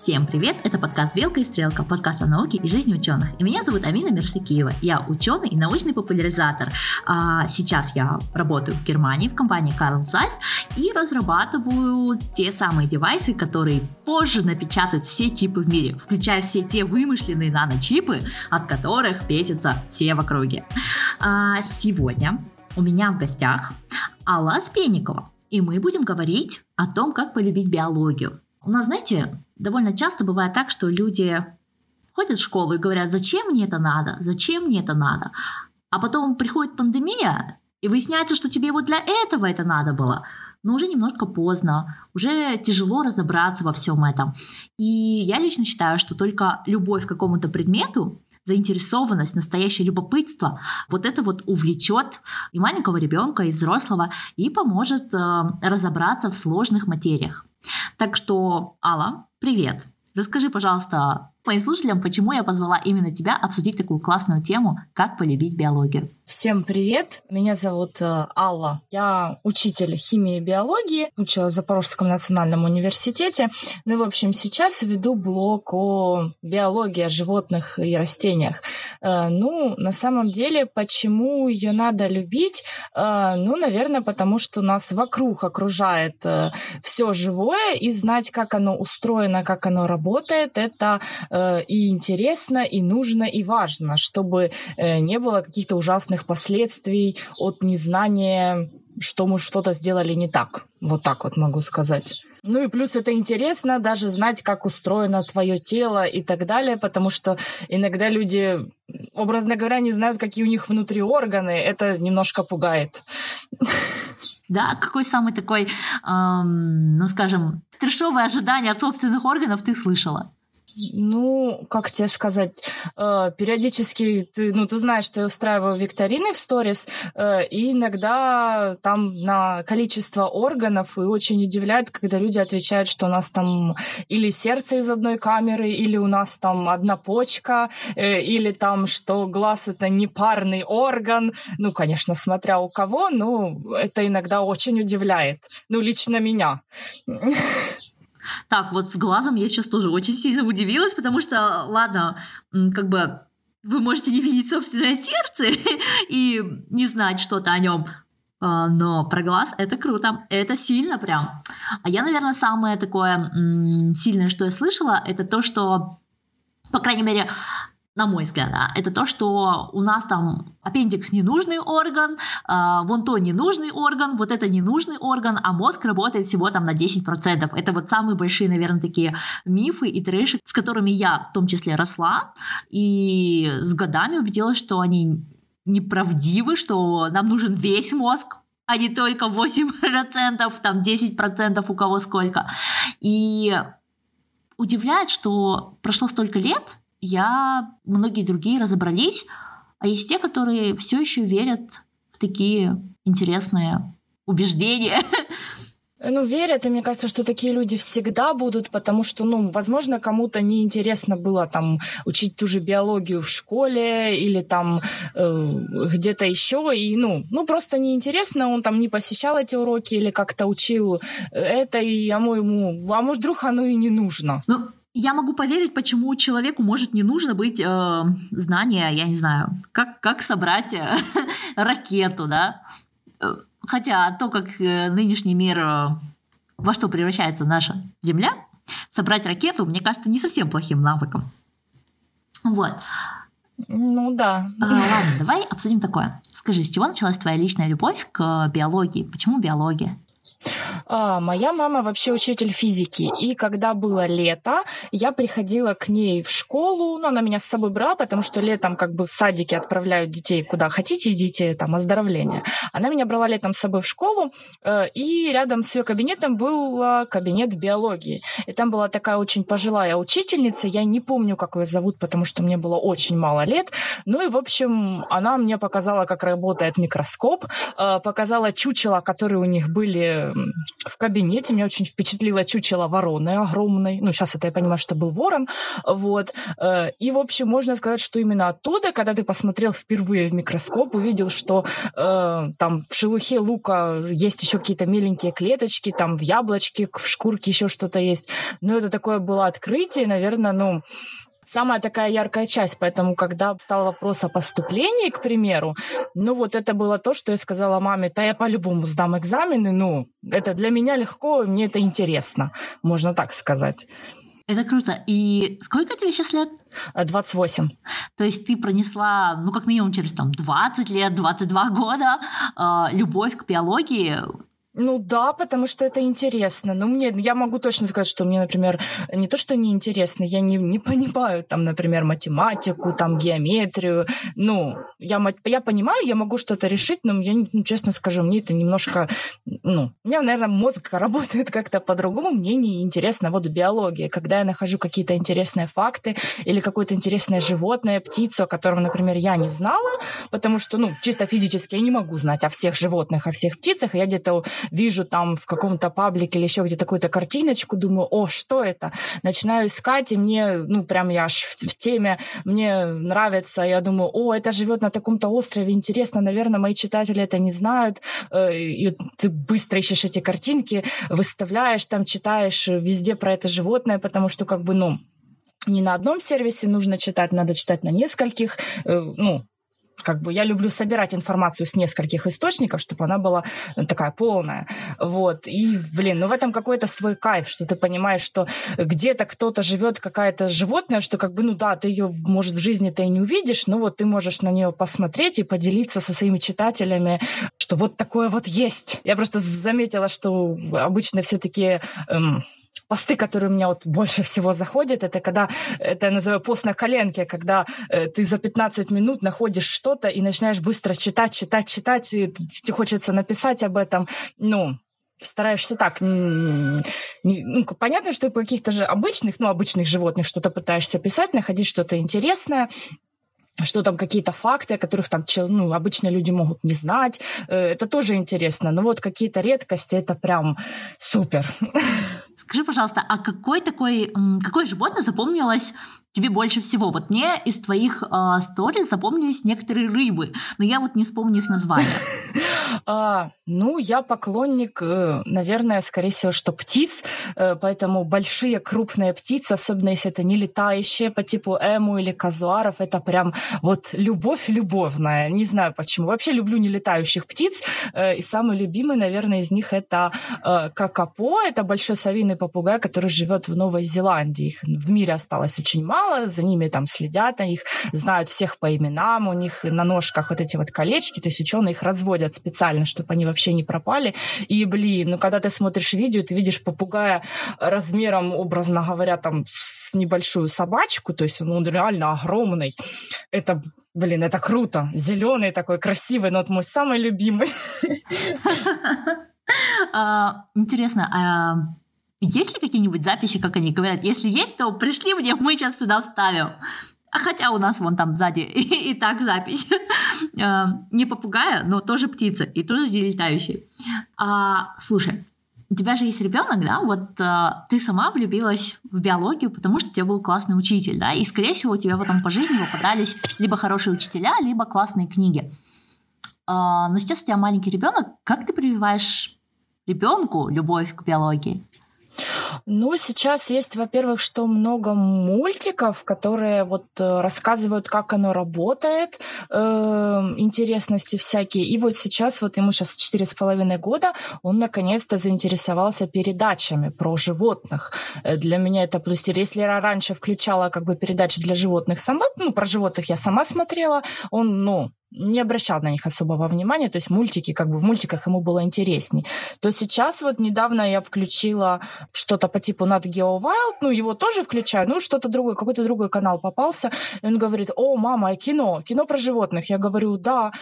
Всем привет! Это подкаст «Белка и стрелка», подкаст о науке и жизни ученых. И меня зовут Амина Мерсикиева. Я ученый и научный популяризатор. А сейчас я работаю в Германии в компании Carl Zeiss и разрабатываю те самые девайсы, которые позже напечатают все чипы в мире, включая все те вымышленные наночипы, от которых бесятся все в округе. А сегодня у меня в гостях Алла Спенникова, и мы будем говорить о том, как полюбить биологию. У нас, знаете, довольно часто бывает так, что люди ходят в школу и говорят, зачем мне это надо, зачем мне это надо. А потом приходит пандемия, и выясняется, что тебе вот для этого это надо было. Но уже немножко поздно, уже тяжело разобраться во всем этом. И я лично считаю, что только любовь к какому-то предмету, заинтересованность, настоящее любопытство, вот это вот увлечет и маленького ребенка, и взрослого, и поможет э, разобраться в сложных материях. Так что, Алла, привет. Расскажи, пожалуйста, моим слушателям, почему я позвала именно тебя обсудить такую классную тему, как полюбить биологию. Всем привет! Меня зовут э, Алла. Я учитель химии и биологии, училась в Запорожском национальном университете. Ну и, в общем, сейчас веду блог о биологии, о животных и растениях. Э, ну, на самом деле, почему ее надо любить? Э, ну, наверное, потому что нас вокруг окружает все живое, и знать, как оно устроено, как оно работает, это и интересно, и нужно, и важно, чтобы не было каких-то ужасных последствий от незнания, что мы что-то сделали не так. Вот так вот могу сказать. Ну и плюс это интересно даже знать, как устроено твое тело и так далее, потому что иногда люди, образно говоря, не знают, какие у них внутри органы. Это немножко пугает. Да, какой самый такой, эм, ну скажем, трешовое ожидание от собственных органов ты слышала? Ну, как тебе сказать, э, периодически ты, ну, ты знаешь, что я устраиваю викторины в сторис, э, и иногда там на количество органов, и очень удивляет, когда люди отвечают, что у нас там или сердце из одной камеры, или у нас там одна почка, э, или там, что глаз это не парный орган. Ну, конечно, смотря у кого, но это иногда очень удивляет. Ну, лично меня. Так, вот с глазом я сейчас тоже очень сильно удивилась, потому что, ладно, как бы вы можете не видеть собственное сердце и не знать что-то о нем, а, но про глаз это круто, это сильно прям. А я, наверное, самое такое сильное, что я слышала, это то, что, по крайней мере, на мой взгляд, да, это то, что у нас там аппендикс ненужный орган, э, вон то ненужный орган, вот это ненужный орган, а мозг работает всего там на 10%. Это вот самые большие, наверное, такие мифы и трэши, с которыми я в том числе росла, и с годами убедилась, что они неправдивы, что нам нужен весь мозг, а не только 8%, там 10% у кого сколько. И удивляет, что прошло столько лет, я, многие другие разобрались, а есть те, которые все еще верят в такие интересные убеждения. Ну, верят, и мне кажется, что такие люди всегда будут, потому что, ну, возможно, кому-то неинтересно было там учить ту же биологию в школе или там э, где-то еще, и, ну, ну, просто неинтересно, он там не посещал эти уроки или как-то учил это, и, а, ему, а может, вдруг оно и не нужно. Ну, я могу поверить, почему человеку может не нужно быть э, знания, я не знаю, как, как собрать э, ракету, да. Э, хотя то, как э, нынешний мир, во что превращается наша Земля, собрать ракету, мне кажется, не совсем плохим навыком. Вот. Ну да. А, ладно, давай обсудим такое. Скажи, с чего началась твоя личная любовь к биологии? Почему биология? А, моя мама вообще учитель физики, и когда было лето, я приходила к ней в школу, ну, она меня с собой брала, потому что летом как бы в садике отправляют детей куда хотите, идите, там, оздоровление. Она меня брала летом с собой в школу, э, и рядом с ее кабинетом был кабинет биологии. И там была такая очень пожилая учительница, я не помню, как ее зовут, потому что мне было очень мало лет. Ну и, в общем, она мне показала, как работает микроскоп, э, показала чучела, которые у них были в кабинете. Меня очень впечатлило чучело вороны огромной. Ну, сейчас это я понимаю, что был ворон. Вот. Э, и, в общем, можно сказать, что именно оттуда, когда ты посмотрел впервые в микроскоп, увидел, что э, там в шелухе лука есть еще какие-то меленькие клеточки, там в яблочке, в шкурке еще что-то есть. Но это такое было открытие, наверное, ну, самая такая яркая часть. Поэтому, когда стал вопрос о поступлении, к примеру, ну вот это было то, что я сказала маме, да я по-любому сдам экзамены, ну, это для меня легко, мне это интересно, можно так сказать. Это круто. И сколько тебе сейчас лет? 28. То есть ты пронесла, ну, как минимум через там 20 лет, 22 года э, любовь к биологии ну да, потому что это интересно. Но мне, я могу точно сказать, что мне, например, не то, что не интересно, я не, не понимаю там, например, математику, там геометрию. Ну, я, я понимаю, я могу что-то решить, но я, ну, честно скажу, мне это немножко, ну, у меня, наверное, мозг работает как-то по-другому, мне не интересно вот биология. Когда я нахожу какие-то интересные факты или какое-то интересное животное, птицу, о котором, например, я не знала, потому что, ну, чисто физически я не могу знать о всех животных, о всех птицах, я где-то вижу там в каком-то паблике или еще где-то какую-то картиночку, думаю, о, что это? Начинаю искать, и мне, ну, прям я аж в, в теме, мне нравится, я думаю, о, это живет на таком-то острове, интересно, наверное, мои читатели это не знают, э, и ты быстро ищешь эти картинки, выставляешь там, читаешь везде про это животное, потому что, как бы, ну, не на одном сервисе нужно читать, надо читать на нескольких, э, ну, как бы я люблю собирать информацию с нескольких источников, чтобы она была такая полная. Вот. И, блин, ну в этом какой-то свой кайф, что ты понимаешь, что где-то кто-то живет, какая-то животное, что как бы, ну да, ты ее, может, в жизни ты и не увидишь, но вот ты можешь на нее посмотреть и поделиться со своими читателями, что вот такое вот есть. Я просто заметила, что обычно все такие эм, посты, которые у меня вот больше всего заходят, это когда, это я называю пост на коленке, когда э, ты за 15 минут находишь что-то и начинаешь быстро читать, читать, читать, и тебе хочется написать об этом, ну, стараешься так. Ну, понятно, что у каких-то же обычных, ну, обычных животных что-то пытаешься писать, находить что-то интересное, что там какие-то факты, о которых там ну, обычно люди могут не знать. Э, это тоже интересно. Но вот какие-то редкости, это прям супер. Скажи, пожалуйста, а какой такой, какое животное запомнилось тебе больше всего? Вот мне из твоих э, запомнились некоторые рыбы, но я вот не вспомню их названия. А, ну, я поклонник, э, наверное, скорее всего, что птиц, э, поэтому большие крупные птицы, особенно если это не летающие по типу эму или казуаров, это прям вот любовь любовная. Не знаю почему. Вообще люблю нелетающих птиц, э, и самый любимый, наверное, из них это какапо, это большой совиный попугай, который живет в Новой Зеландии. Их в мире осталось очень мало, за ними там следят, их знают всех по именам, у них на ножках вот эти вот колечки, то есть ученые их разводят специально, чтобы они вообще не пропали. И, блин, ну когда ты смотришь видео, ты видишь попугая размером, образно говоря, там с небольшую собачку, то есть он реально огромный. Это Блин, это круто. Зеленый такой красивый, но это мой самый любимый. А, интересно, а есть ли какие-нибудь записи, как они говорят? Если есть, то пришли мне, мы сейчас сюда вставим. А хотя у нас вон там сзади и, и так запись. Э, не попугая, но тоже птица и тоже летающий. А, слушай, у тебя же есть ребенок, да? Вот а, ты сама влюбилась в биологию, потому что у тебя был классный учитель, да? И, скорее всего, у тебя потом по жизни попадались либо хорошие учителя, либо классные книги. А, но сейчас у тебя маленький ребенок. Как ты прививаешь ребенку любовь к биологии? Ну, сейчас есть, во-первых, что много мультиков, которые вот э, рассказывают, как оно работает, э, интересности всякие. И вот сейчас, вот ему сейчас четыре с половиной года, он наконец-то заинтересовался передачами про животных. Э, для меня это плюс. Если я раньше включала как бы передачи для животных сама, ну, про животных я сама смотрела, он, ну, не обращал на них особого внимания, то есть мультики, как бы в мультиках ему было интересней. То сейчас вот недавно я включила что-то по типу Nat Geo Wild, ну, его тоже включаю, ну, что-то другое, какой-то другой канал попался, и он говорит, о, мама, кино, кино про животных. Я говорю, да.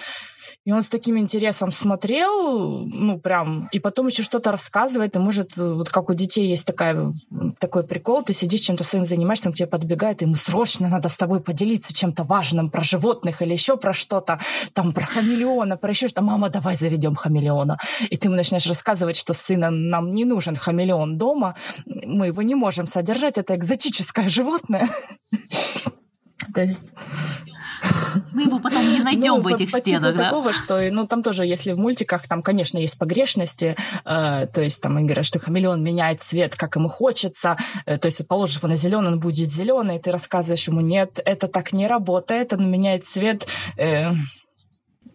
И он с таким интересом смотрел, ну, прям, и потом еще что-то рассказывает, и может, вот как у детей есть такая, такой прикол, ты сидишь чем-то своим занимаешься, он к тебе подбегает, и ему срочно надо с тобой поделиться чем-то важным про животных или еще про что-то, там, про хамелеона, про еще что-то. Мама, давай заведем хамелеона. И ты ему начинаешь рассказывать, что сына нам не нужен хамелеон дома, мы его не можем содержать, это экзотическое животное. То есть мы его потом не найдем ну, в этих по, стенах, типу да? такого, что, ну, там тоже, если в мультиках, там, конечно, есть погрешности, э, то есть там они говорят, что хамелеон меняет цвет, как ему хочется, э, то есть, положив его на зеленый, он будет зеленый, ты рассказываешь ему, нет, это так не работает, он меняет цвет... Э,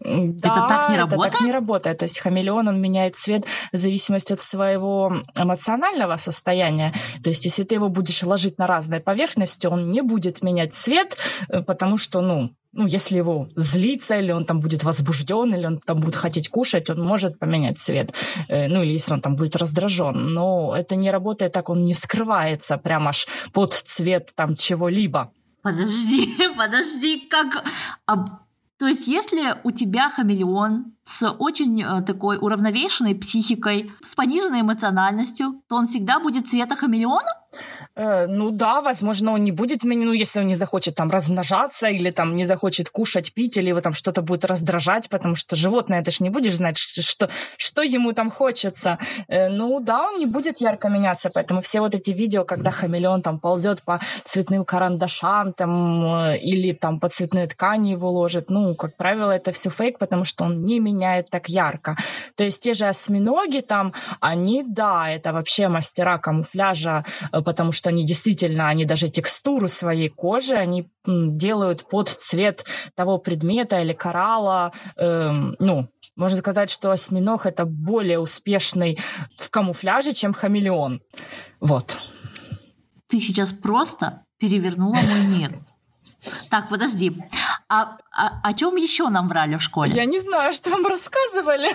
да, это так не работает? Это так не работает. То есть хамелеон, он меняет цвет в зависимости от своего эмоционального состояния. То есть если ты его будешь ложить на разные поверхности, он не будет менять цвет, э, потому что, ну, ну, если его злиться, или он там будет возбужден, или он там будет хотеть кушать, он может поменять цвет. Э, ну, или если он там будет раздражен. Но это не работает так, он не скрывается прям аж под цвет там чего-либо. Подожди, подожди, как... А то есть, если у тебя хамелеон с очень э, такой уравновешенной психикой, с пониженной эмоциональностью, то он всегда будет цвета хамелеона? Э, ну да, возможно, он не будет ну если он не захочет там размножаться или там не захочет кушать, пить, или его там что-то будет раздражать, потому что животное, это ж не будешь знать, что, что ему там хочется. Э, ну да, он не будет ярко меняться, поэтому все вот эти видео, когда хамелеон там ползет по цветным карандашам там, э, или там по цветной ткани его ложит, ну, как правило, это все фейк, потому что он не меняет так ярко. То есть те же осьминоги там, они, да, это вообще мастера камуфляжа, потому что они действительно, они даже текстуру своей кожи, они делают под цвет того предмета или коралла, эм, ну, можно сказать, что осьминог это более успешный в камуфляже, чем хамелеон. Вот. Ты сейчас просто перевернула мой мир. Так, подожди. А, а о чем еще нам врали в школе? Я не знаю, что вам рассказывали.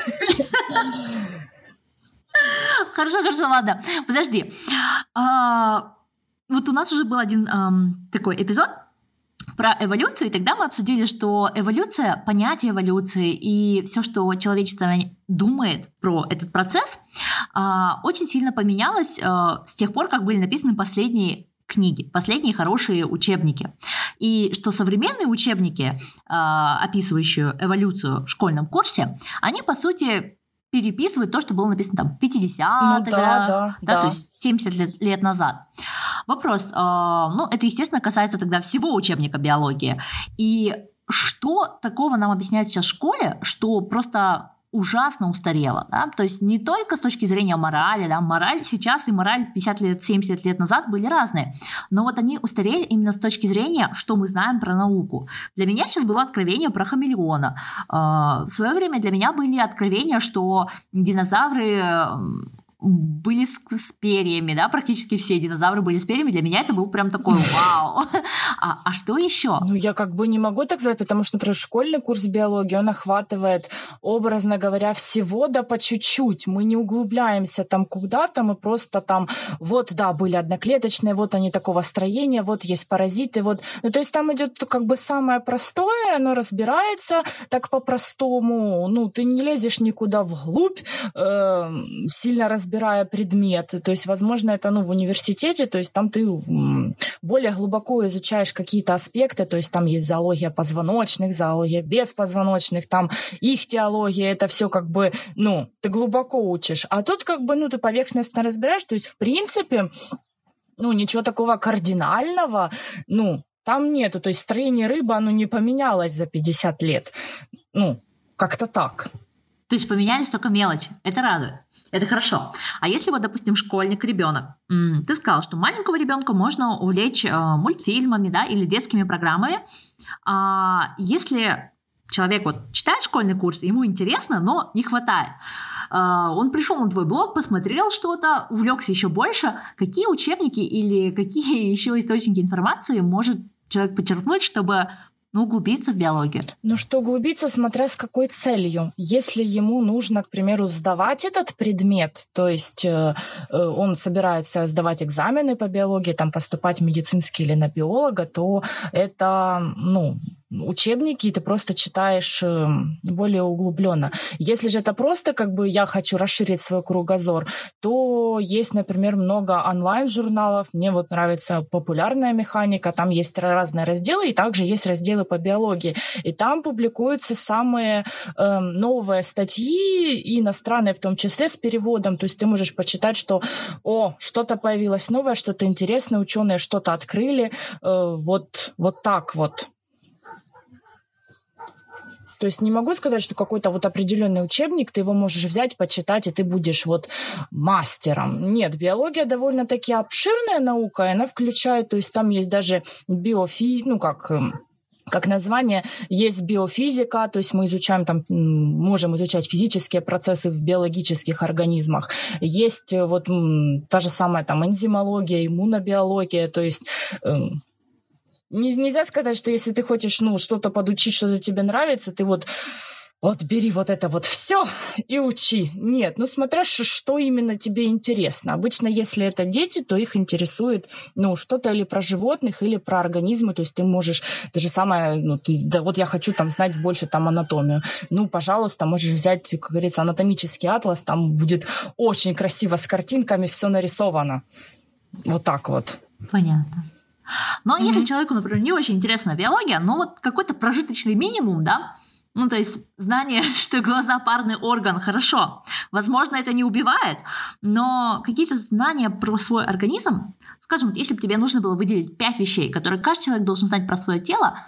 Хорошо, хорошо, ладно. Подожди. А, вот у нас уже был один такой эпизод про эволюцию, и тогда мы обсудили, что эволюция, понятие эволюции и все, что человечество думает про этот процесс, э, очень сильно поменялось э, с тех пор, как были написаны последние книги, последние хорошие учебники. И что современные учебники, э, описывающие эволюцию в школьном курсе, они, по сути, переписывают то, что было написано там в 50-х ну, да, да, да, да, то есть 70 лет, лет назад. Вопрос, э, ну, это, естественно, касается тогда всего учебника биологии. И что такого нам объясняют сейчас в школе, что просто ужасно устарела. Да? То есть не только с точки зрения морали, да? мораль сейчас и мораль 50 лет, 70 лет назад были разные, но вот они устарели именно с точки зрения, что мы знаем про науку. Для меня сейчас было откровение про хамелеона. А, в свое время для меня были откровения, что динозавры были с, с перьями, да, практически все динозавры были с перьями. Для меня это был прям такой вау. А, а что еще? Ну, я как бы не могу так сказать, потому что, например, школьный курс биологии, он охватывает, образно говоря, всего да по чуть-чуть. Мы не углубляемся там куда-то, мы просто там, вот, да, были одноклеточные, вот они такого строения, вот есть паразиты, вот. Ну, то есть там идет как бы самое простое, оно разбирается так по-простому. Ну, ты не лезешь никуда вглубь, э, сильно разбираешься разбирая предметы. То есть, возможно, это ну, в университете, то есть там ты более глубоко изучаешь какие-то аспекты, то есть там есть зоология позвоночных, зоология беспозвоночных, там их теология, это все как бы, ну, ты глубоко учишь. А тут как бы, ну, ты поверхностно разбираешь, то есть, в принципе, ну, ничего такого кардинального, ну, там нету. То есть строение рыбы, оно не поменялось за 50 лет. Ну, как-то так. То есть поменялись только мелочи. Это радует. Это хорошо. А если вот, допустим, школьник, ребенок, ты сказал, что маленького ребенка можно увлечь э, мультфильмами, да, или детскими программами. А если человек вот читает школьный курс, ему интересно, но не хватает. А, он пришел на твой блог, посмотрел что-то, увлекся еще больше. Какие учебники или какие еще источники информации может человек подчеркнуть, чтобы ну, углубиться в биологию. Ну, что углубиться, смотря с какой целью. Если ему нужно, к примеру, сдавать этот предмет, то есть э, э, он собирается сдавать экзамены по биологии, там поступать в медицинский или на биолога, то это, ну, учебники, и ты просто читаешь эм, более углубленно. Если же это просто как бы я хочу расширить свой кругозор, то есть, например, много онлайн-журналов. Мне вот нравится популярная механика, там есть разные разделы, и также есть разделы по биологии. И там публикуются самые э, новые статьи, иностранные в том числе, с переводом. То есть ты можешь почитать, что, о, что-то появилось новое, что-то интересное, ученые что-то открыли. Э, вот, вот так вот. То есть не могу сказать, что какой-то вот определенный учебник, ты его можешь взять, почитать, и ты будешь вот мастером. Нет, биология довольно-таки обширная наука, и она включает, то есть там есть даже биофи, ну как эм, как название, есть биофизика, то есть мы изучаем там, можем изучать физические процессы в биологических организмах. Есть э, вот та же самая там энзимология, иммунобиология, то есть эм, нельзя сказать, что если ты хочешь, ну, что-то подучить, что-то тебе нравится, ты вот вот бери вот это вот все и учи. Нет, ну смотря что именно тебе интересно. Обычно, если это дети, то их интересует, ну, что-то или про животных, или про организмы. То есть ты можешь, то же самое, ну, ты, да вот я хочу там знать больше там анатомию. Ну, пожалуйста, можешь взять, как говорится, анатомический атлас, там будет очень красиво с картинками все нарисовано. Вот так вот. Понятно. Но mm-hmm. если человеку, например, не очень интересна биология, но вот какой-то прожиточный минимум, да, ну, то есть знание, что глаза парный орган, хорошо. Возможно, это не убивает, но какие-то знания про свой организм, скажем, если бы тебе нужно было выделить пять вещей, которые каждый человек должен знать про свое тело,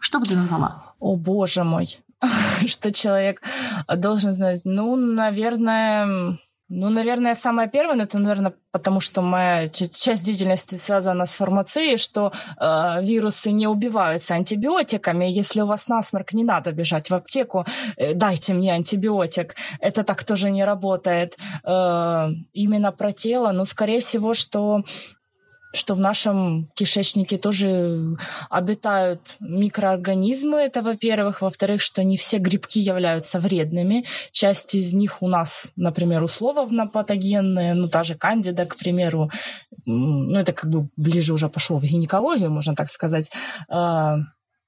что бы ты назвала? О, боже мой, что человек должен знать? Ну, наверное, ну, наверное, самое первое, но это, наверное, потому что моя часть деятельности связана с фармацией, что э, вирусы не убиваются антибиотиками. Если у вас насморк, не надо бежать в аптеку, э, дайте мне антибиотик. Это так тоже не работает. Э, именно про тело, ну, скорее всего, что что в нашем кишечнике тоже обитают микроорганизмы, это во-первых. Во-вторых, что не все грибки являются вредными. Часть из них у нас, например, условно патогенные, ну, та же кандида, к примеру. Ну, это как бы ближе уже пошел в гинекологию, можно так сказать. А,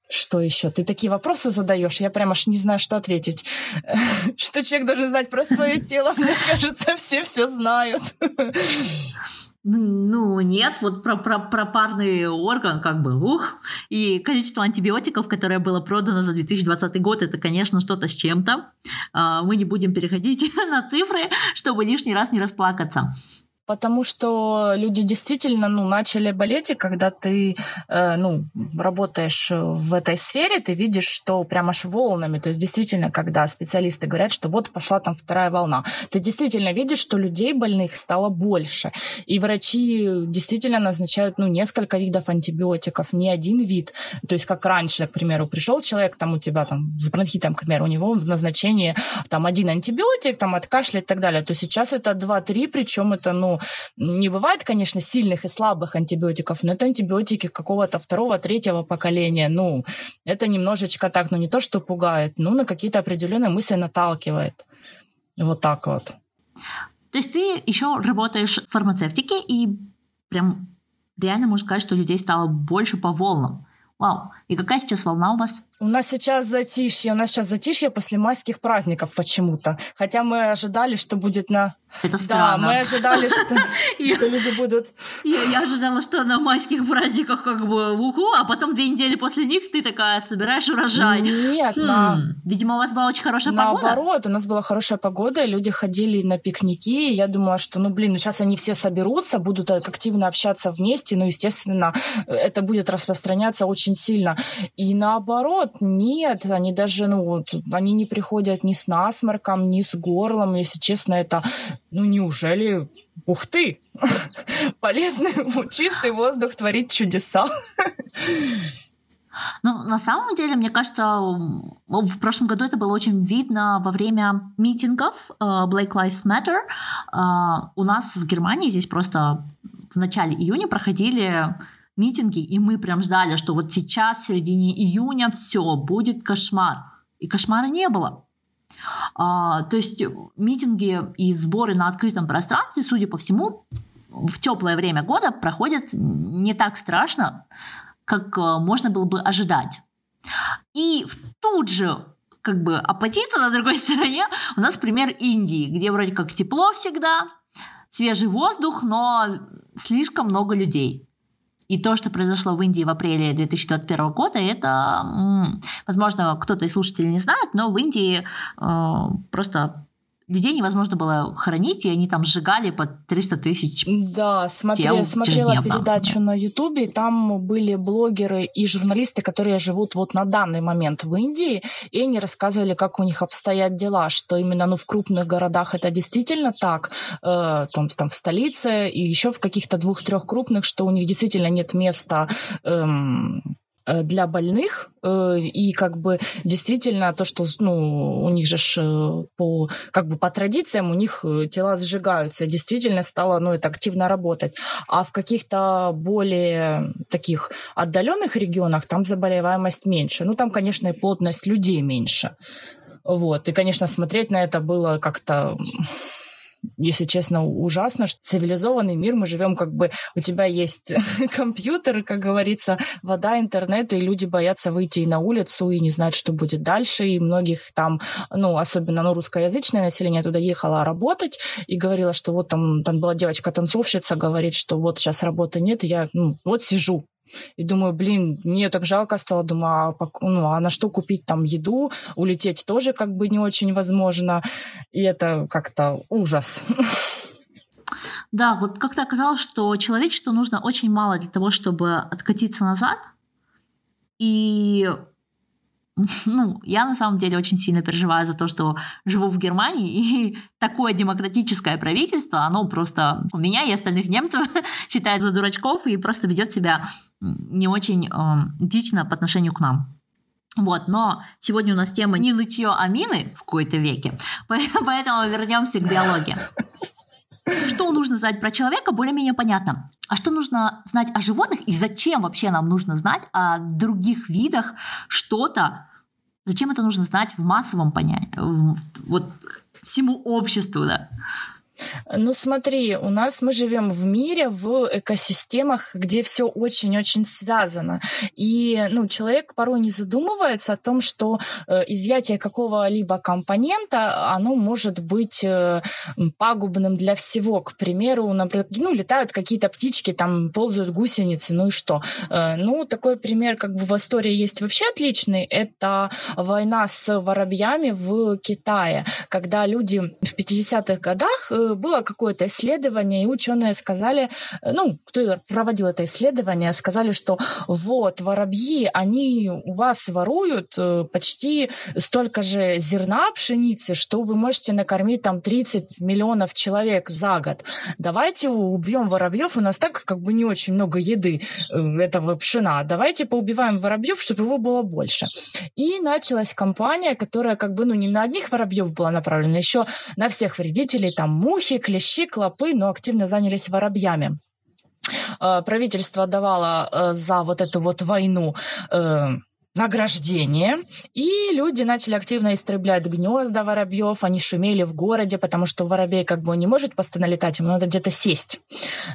что еще? Ты такие вопросы задаешь, я прям аж не знаю, что ответить. Что человек должен знать про свое тело, мне кажется, все все знают. Ну, нет, вот про, про, про парный орган как бы, ух. И количество антибиотиков, которое было продано за 2020 год, это, конечно, что-то с чем-то. А, мы не будем переходить на цифры, чтобы лишний раз не расплакаться потому что люди действительно ну, начали болеть, и когда ты э, ну, работаешь в этой сфере, ты видишь, что прям аж волнами, то есть действительно, когда специалисты говорят, что вот пошла там вторая волна, ты действительно видишь, что людей больных стало больше, и врачи действительно назначают ну, несколько видов антибиотиков, не один вид, то есть как раньше, к примеру, пришел человек, там у тебя там с бронхитом, к примеру, у него в назначении там один антибиотик, там от кашля и так далее, то сейчас это два-три, причем это, ну, не бывает, конечно, сильных и слабых антибиотиков, но это антибиотики какого-то второго, третьего поколения. Ну, это немножечко так, ну, не то, что пугает, ну, на какие-то определенные мысли наталкивает. Вот так вот. То есть ты еще работаешь в фармацевтике и прям реально можно сказать, что людей стало больше по волнам. Вау. И какая сейчас волна у вас? У нас сейчас затишье. У нас сейчас затишье после майских праздников почему-то. Хотя мы ожидали, что будет на... Это странно. Да, мы ожидали, что, что люди будут... Я, ожидала, что на майских праздниках как бы уху, а потом две недели после них ты такая собираешь урожай. Нет, хм, на... Видимо, у вас была очень хорошая погода. Наоборот, у нас была хорошая погода, люди ходили на пикники, я думала, что, ну, блин, ну сейчас они все соберутся, будут активно общаться вместе, ну, естественно, это будет распространяться очень сильно. И наоборот, нет, они даже, ну, вот, они не приходят ни с насморком, ни с горлом, если честно, это, ну, неужели, ух ты, полезный, чистый воздух творит чудеса. Ну, на самом деле, мне кажется, в прошлом году это было очень видно во время митингов uh, Black Lives Matter. Uh, у нас в Германии здесь просто в начале июня проходили митинги, и мы прям ждали, что вот сейчас, в середине июня, все, будет кошмар. И кошмара не было. А, то есть митинги и сборы на открытом пространстве, судя по всему, в теплое время года проходят не так страшно, как э, можно было бы ожидать. И тут же как бы оппозиция на другой стороне у нас пример Индии, где вроде как тепло всегда, свежий воздух, но слишком много людей. И то, что произошло в Индии в апреле 2021 года, это, возможно, кто-то из слушателей не знает, но в Индии э, просто людей невозможно было хоронить, и они там сжигали по 300 тысяч Да, смотри, тел смотрела передачу на Ютубе, там были блогеры и журналисты, которые живут вот на данный момент в Индии, и они рассказывали, как у них обстоят дела, что именно ну, в крупных городах это действительно так, э, там, там в столице и еще в каких-то двух-трех крупных, что у них действительно нет места эм, для больных, э, и как бы действительно то, что ну, у них же э, по, как бы по традициям у них тела сжигаются, действительно стало ну, это активно работать. А в каких-то более таких отдаленных регионах там заболеваемость меньше. Ну, там, конечно, и плотность людей меньше. Вот. И, конечно, смотреть на это было как-то если честно, ужасно, что цивилизованный мир, мы живем как бы, у тебя есть компьютер, как говорится, вода, интернет, и люди боятся выйти и на улицу, и не знать, что будет дальше, и многих там, ну, особенно, ну, русскоязычное население туда ехало работать, и говорила, что вот там, там была девочка-танцовщица, говорит, что вот сейчас работы нет, и я, ну, вот сижу, и думаю, блин, мне так жалко стало, думаю, а, ну, а на что купить там еду, улететь тоже как бы не очень возможно, и это как-то ужас. Да, вот как-то оказалось, что человечеству нужно очень мало для того, чтобы откатиться назад, и ну, я на самом деле очень сильно переживаю за то, что живу в Германии, и такое демократическое правительство, оно просто у меня и остальных немцев считает за дурачков и просто ведет себя не очень э, этично по отношению к нам. Вот, но сегодня у нас тема не нытье, а мины в какой-то веке, поэтому вернемся к биологии. Что нужно знать про человека, более-менее понятно. А что нужно знать о животных и зачем вообще нам нужно знать о других видах что-то? Зачем это нужно знать в массовом понятии, вот всему обществу, да? Ну смотри, у нас мы живем в мире, в экосистемах, где все очень-очень связано. И ну, человек порой не задумывается о том, что э, изъятие какого-либо компонента, оно может быть э, пагубным для всего. К примеру, например, ну, летают какие-то птички, там ползают гусеницы, ну и что? Э, ну, такой пример как бы в истории есть вообще отличный. Это война с воробьями в Китае, когда люди в 50-х годах было какое-то исследование, и ученые сказали, э, ну, кто проводил это исследование, сказали, что вот, воробьи, они у вас воруют э, почти столько же зерна пшеницы, что вы можете накормить там 30 миллионов человек за год. Давайте убьем воробьев, у нас так как бы не очень много еды э, этого пшена, давайте поубиваем воробьев, чтобы его было больше. И началась кампания, которая как бы, ну, не на одних воробьев была направлена, еще на всех вредителей, там, мухи, клещи, клопы, но активно занялись воробьями. Э, правительство давало э, за вот эту вот войну э, награждение, и люди начали активно истреблять гнезда воробьев, они шумели в городе, потому что воробей как бы не может постоянно летать, ему надо где-то сесть,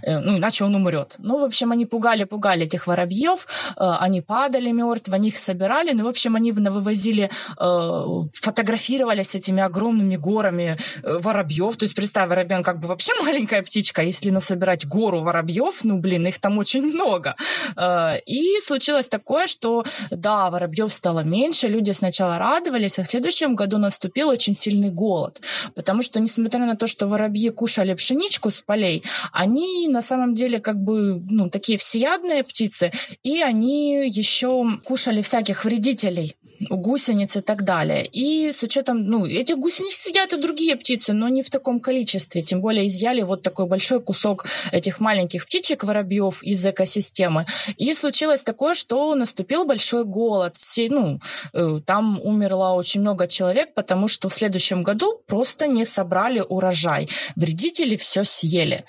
э, ну, иначе он умрет. Ну, в общем, они пугали-пугали этих воробьев, э, они падали мертвы, они их собирали, ну, в общем, они вывозили, э, фотографировали с этими огромными горами воробьев, то есть, представь, воробей, он как бы вообще маленькая птичка, если насобирать гору воробьев, ну, блин, их там очень много. И случилось такое, что, да, воробьев стало меньше, люди сначала радовались, а в следующем году наступил очень сильный голод, потому что, несмотря на то, что воробьи кушали пшеничку с полей, они на самом деле как бы, ну, такие всеядные птицы, и они еще кушали всяких вредителей, гусениц и так далее. И с учетом, ну, этих гусениц сидят и другие птицы, но не в таком количестве, тем более изъяли вот такой большой кусок этих маленьких птичек, воробьев из экосистемы. И случилось такое, что наступил большой голод, голод. Все, ну, э, там умерло очень много человек, потому что в следующем году просто не собрали урожай. Вредители все съели.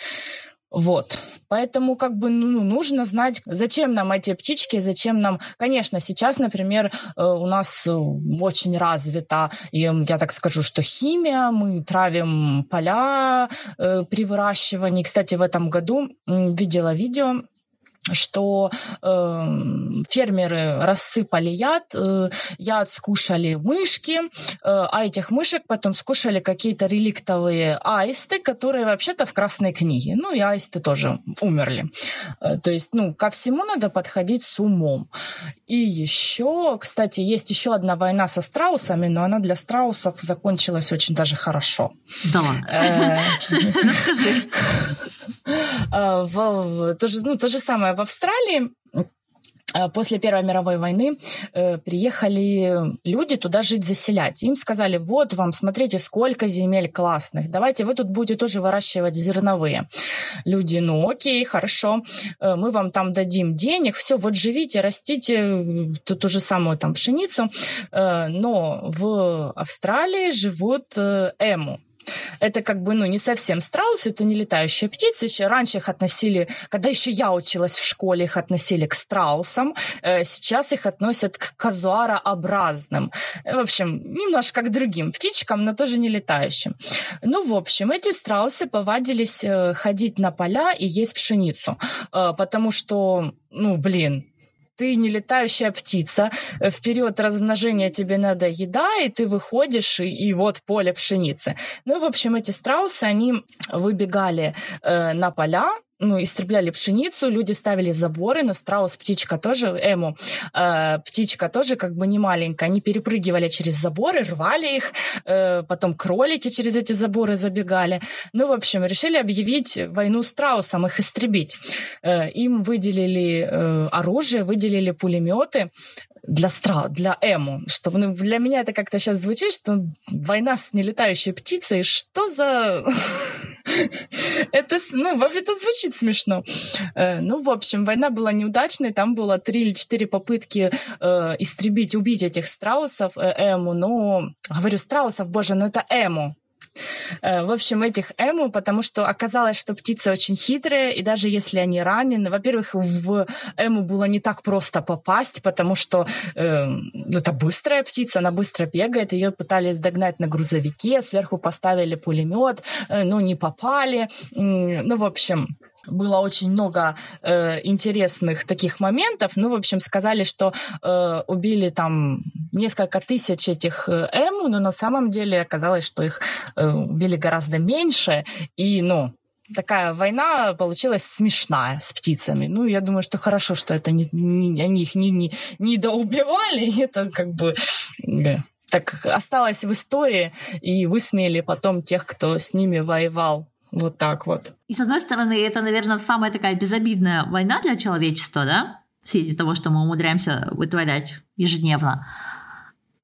Вот. Поэтому как бы ну, нужно знать, зачем нам эти птички, зачем нам... Конечно, сейчас, например, э, у нас э, очень развита, я так скажу, что химия, мы травим поля при выращивании. Кстати, в этом году видела видео, что э, фермеры рассыпали яд, э, яд скушали мышки, э, а этих мышек потом скушали какие-то реликтовые аисты, которые вообще-то в Красной книге. Ну и аисты тоже умерли. Э, то есть, ну, ко всему надо подходить с умом. И еще, кстати, есть еще одна война со страусами, но она для страусов закончилась очень даже хорошо. Да. Э, Расскажи. Э, то же самое в Австралии э, после Первой мировой войны э, приехали люди туда жить, заселять. Им сказали, вот вам, смотрите, сколько земель классных, давайте вы тут будете тоже выращивать зерновые. Люди, ну окей, хорошо, э, мы вам там дадим денег, все, вот живите, растите ту, ту же самую там пшеницу, но в Австралии живут эму, это как бы, ну, не совсем страусы, это не летающие птицы. Еще раньше их относили, когда еще я училась в школе, их относили к страусам. Э, сейчас их относят к казуарообразным. В общем, немножко к другим птичкам, но тоже не летающим. Ну, в общем, эти страусы повадились э, ходить на поля и есть пшеницу, э, потому что, ну, блин, ты не летающая птица, в период размножения тебе надо еда, и ты выходишь, и, и вот поле пшеницы. Ну, в общем, эти страусы, они выбегали э, на поля, ну, истребляли пшеницу, люди ставили заборы, но страус, птичка тоже, эму, э, птичка тоже как бы не маленькая, они перепрыгивали через заборы, рвали их, э, потом кролики через эти заборы забегали. Ну, в общем, решили объявить войну страусам, их истребить. Э, им выделили э, оружие, выделили пулеметы, для стра, для Эму, что ну, для меня это как-то сейчас звучит, что война с нелетающей птицей, что за... это, ну, вообще-то звучит смешно. Э, ну, в общем, война была неудачной, там было три или четыре попытки э, истребить, убить этих страусов, э, Эму, но, говорю, страусов, боже, ну это Эму, в общем, этих эму, потому что оказалось, что птицы очень хитрые, и даже если они ранены, во-первых, в эму было не так просто попасть, потому что э, это быстрая птица, она быстро бегает, ее пытались догнать на грузовике, сверху поставили пулемет, э, но не попали. Ну, в общем, было очень много э, интересных таких моментов. Ну, в общем, сказали, что э, убили там несколько тысяч этих эму, но на самом деле оказалось, что их э, убили гораздо меньше. И, ну, такая война получилась смешная с птицами. Ну, я думаю, что хорошо, что это не, не, они их не, не, не доубивали. Это как бы э, так осталось в истории, и высмеяли потом тех, кто с ними воевал. Вот так вот. И с одной стороны, это, наверное, самая такая безобидная война для человечества, да? В свете того, что мы умудряемся вытворять ежедневно.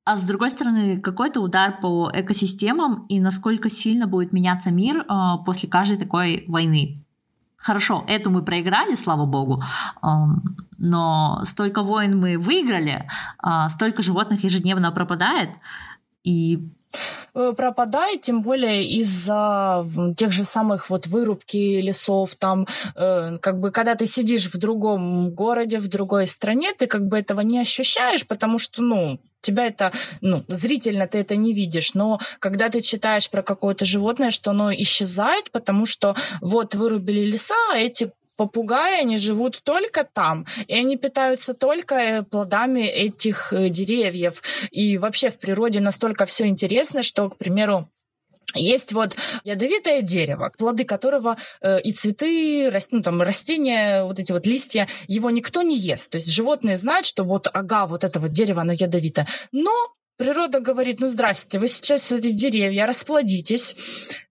А с другой стороны, какой-то удар по экосистемам и насколько сильно будет меняться мир э, после каждой такой войны. Хорошо, эту мы проиграли, слава богу, э, но столько войн мы выиграли, э, столько животных ежедневно пропадает, и пропадает, тем более из-за тех же самых вот вырубки лесов, там, э, как бы, когда ты сидишь в другом городе, в другой стране, ты как бы этого не ощущаешь, потому что, ну, тебя это, ну, зрительно ты это не видишь, но когда ты читаешь про какое-то животное, что оно исчезает, потому что вот вырубили леса, а эти попугаи, они живут только там, и они питаются только э, плодами этих э, деревьев. И вообще в природе настолько все интересно, что, к примеру, есть вот ядовитое дерево, плоды которого э, и цветы, раст, ну, там, растения, вот эти вот листья, его никто не ест. То есть животные знают, что вот, ага, вот это вот дерево, оно ядовитое. Но Природа говорит, ну здрасте, вы сейчас эти деревья, расплодитесь.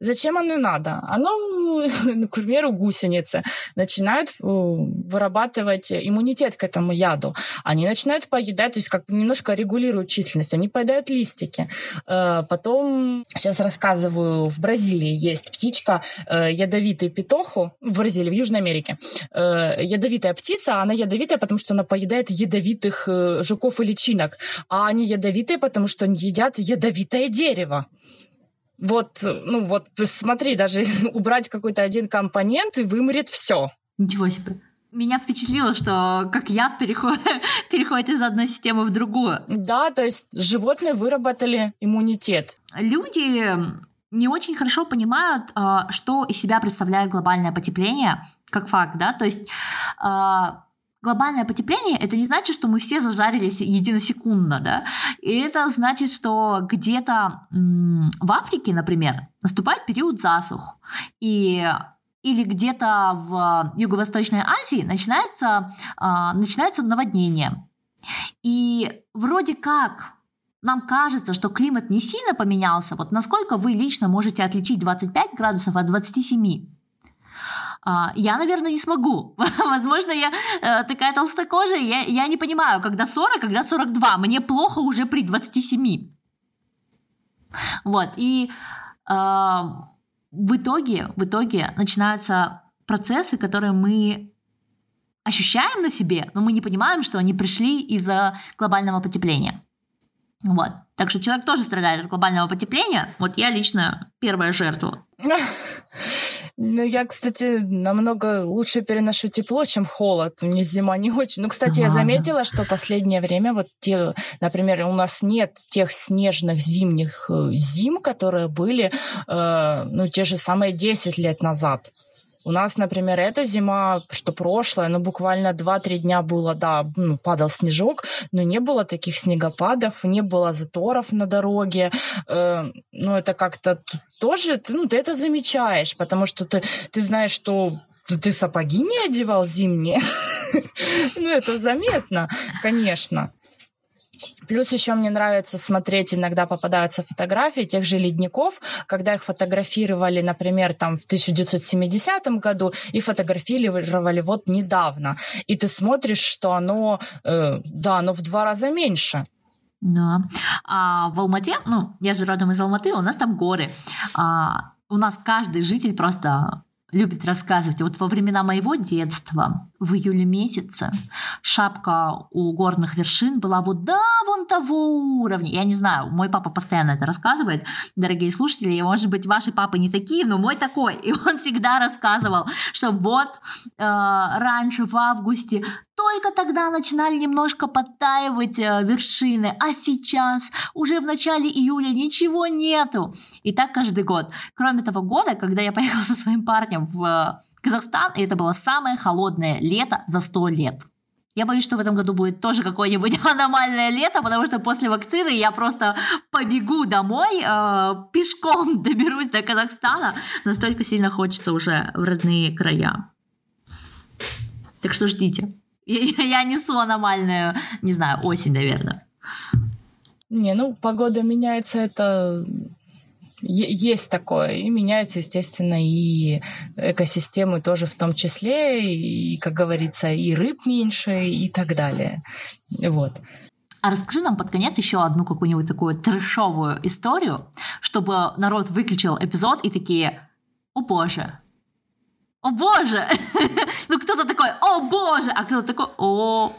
Зачем оно надо? Оно, к примеру, гусеницы начинают э, вырабатывать иммунитет к этому яду. Они начинают поедать, то есть как немножко регулируют численность. Они поедают листики. Э, потом, сейчас рассказываю, в Бразилии есть птичка, э, ядовитый петоху, в Бразилии, в Южной Америке. Ядовитая птица, она ядовитая, потому что она поедает ядовитых жуков и личинок. А они ядовитые, потому потому что они едят ядовитое дерево. Вот, ну вот, смотри, даже убрать какой-то один компонент и вымрет все. Ничего себе. Меня впечатлило, что как яд переходит, переходит из одной системы в другую. Да, то есть животные выработали иммунитет. Люди не очень хорошо понимают, а, что из себя представляет глобальное потепление как факт, да, то есть а, глобальное потепление, это не значит, что мы все зажарились единосекундно, да, и это значит, что где-то в Африке, например, наступает период засух, и или где-то в Юго-Восточной Азии начинается, э, начинается наводнение. И вроде как нам кажется, что климат не сильно поменялся. Вот насколько вы лично можете отличить 25 градусов от 27? А, я, наверное, не смогу. Возможно, я э, такая толстокожая, я, я не понимаю, когда 40, когда 42. Мне плохо уже при 27. Вот, и э, в итоге, в итоге начинаются процессы, которые мы ощущаем на себе, но мы не понимаем, что они пришли из-за глобального потепления. Вот. Так что человек тоже страдает от глобального потепления. Вот я лично первая жертва. Ну, я, кстати, намного лучше переношу тепло, чем холод. Мне зима не очень. Ну, кстати, я заметила, что последнее время вот те, например, у нас нет тех снежных зимних э, зим, которые были, э, ну, те же самые 10 лет назад. У нас, например, эта зима, что прошлая, ну, буквально 2-3 дня было, да, ну, падал снежок, но не было таких снегопадов, не было заторов на дороге. Э, ну, это как-то тоже, ну, ты это замечаешь, потому что ты, ты знаешь, что ты сапоги не одевал зимние. Ну, это заметно, конечно. Плюс еще мне нравится смотреть, иногда попадаются фотографии тех же ледников, когда их фотографировали, например, там в 1970 году и фотографировали вот недавно. И ты смотришь, что оно, э, да, оно в два раза меньше. Да. А в Алмате, ну, я же родом из Алматы, у нас там горы. А, у нас каждый житель просто любит рассказывать. Вот во времена моего детства, в июле месяце, шапка у горных вершин была вот да, вон того уровня. Я не знаю, мой папа постоянно это рассказывает. Дорогие слушатели, может быть, ваши папы не такие, но мой такой. И он всегда рассказывал, что вот э, раньше в августе только тогда начинали немножко подтаивать э, вершины, а сейчас уже в начале июля ничего нету. И так каждый год. Кроме того года, когда я поехала со своим парнем в э, Казахстан, и это было самое холодное лето за 100 лет. Я боюсь, что в этом году будет тоже какое-нибудь аномальное лето, потому что после вакцины я просто побегу домой, э, пешком доберусь до Казахстана. Настолько сильно хочется уже в родные края. Так что ждите. Я несу аномальную, не знаю, осень, наверное. Не, ну, погода меняется, это есть такое, и меняются, естественно, и экосистемы тоже в том числе, и, как говорится, и рыб меньше, и так далее. Вот. А расскажи нам под конец еще одну какую-нибудь такую трешовую историю, чтобы народ выключил эпизод и такие, о боже, о боже! ну кто-то такой, о боже! А кто-то такой, о,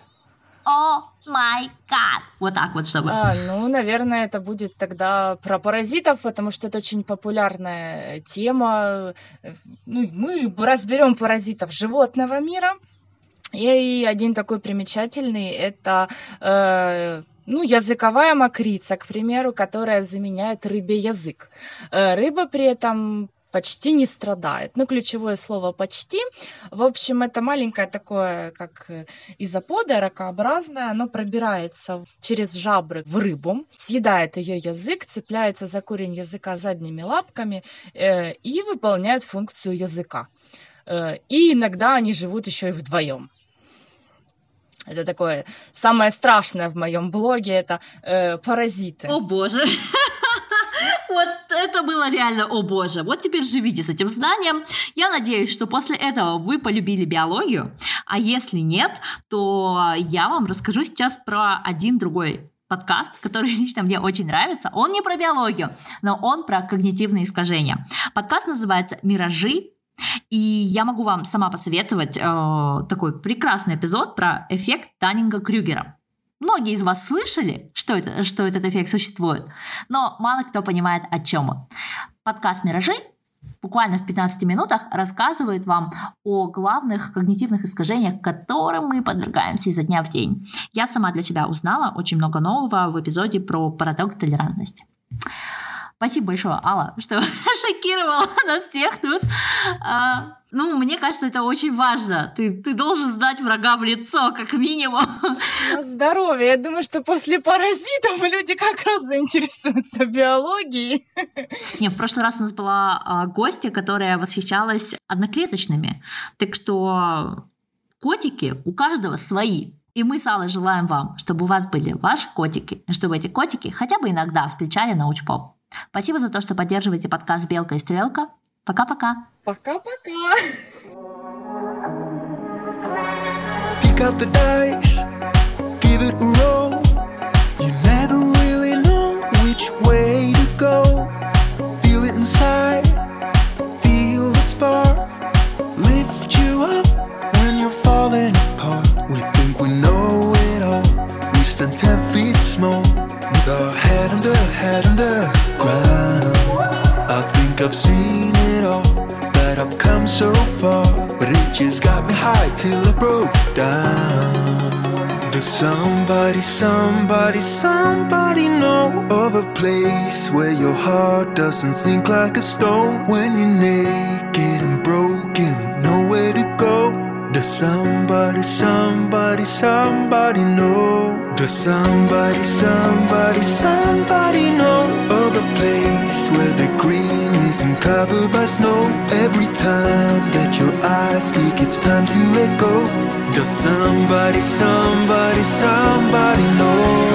о май гад! Вот так вот, чтобы... А, ну, наверное, это будет тогда про паразитов, потому что это очень популярная тема. Ну, мы разберем паразитов животного мира. И один такой примечательный – это э, ну, языковая мокрица, к примеру, которая заменяет рыбе язык. Э, рыба при этом почти не страдает. Ну, ключевое слово «почти». В общем, это маленькое такое, как э, изопода, ракообразное. Оно пробирается через жабры в рыбу, съедает ее язык, цепляется за корень языка задними лапками э, и выполняет функцию языка. Э, и иногда они живут еще и вдвоем. Это такое самое страшное в моем блоге, это э, паразиты. О боже! Это было реально, о боже. Вот теперь живите с этим знанием. Я надеюсь, что после этого вы полюбили биологию. А если нет, то я вам расскажу сейчас про один другой подкаст, который лично мне очень нравится. Он не про биологию, но он про когнитивные искажения. Подкаст называется «Миражи». И я могу вам сама посоветовать э, такой прекрасный эпизод про эффект Даннинга-Крюгера. Многие из вас слышали, что, это, что этот эффект существует, но мало кто понимает, о чем он. Подкаст «Миражи» буквально в 15 минутах рассказывает вам о главных когнитивных искажениях, которым мы подвергаемся изо дня в день. Я сама для себя узнала очень много нового в эпизоде про парадокс толерантности. Спасибо большое, Алла, что шокировала нас всех тут. А, ну, мне кажется, это очень важно. Ты, ты должен знать врага в лицо, как минимум. Здоровье. Я думаю, что после паразитов люди как раз заинтересуются биологией. Не, в прошлый раз у нас была а, гостья, которая восхищалась одноклеточными. Так что котики у каждого свои. И мы с Аллой желаем вам, чтобы у вас были ваши котики, и чтобы эти котики хотя бы иногда включали научпоп. Спасибо за то, что поддерживаете подкаст «Белка и стрелка». Пока-пока. Пока-пока. Pick up the dice, give it a roll. You never really know which way to go. Feel it inside, feel the spark. Lift you up when you're falling apart. We think we know it all. We stand ten feet small, with our head under, head under I think I've seen it all, that I've come so far, but it just got me high till I broke down. Does somebody, somebody, somebody know of a place where your heart doesn't sink like a stone when you're naked Does somebody, somebody, somebody know? Does somebody, somebody, somebody know of a place where the green isn't covered by snow? Every time that your eyes speak, it's time to let go. Does somebody, somebody, somebody know?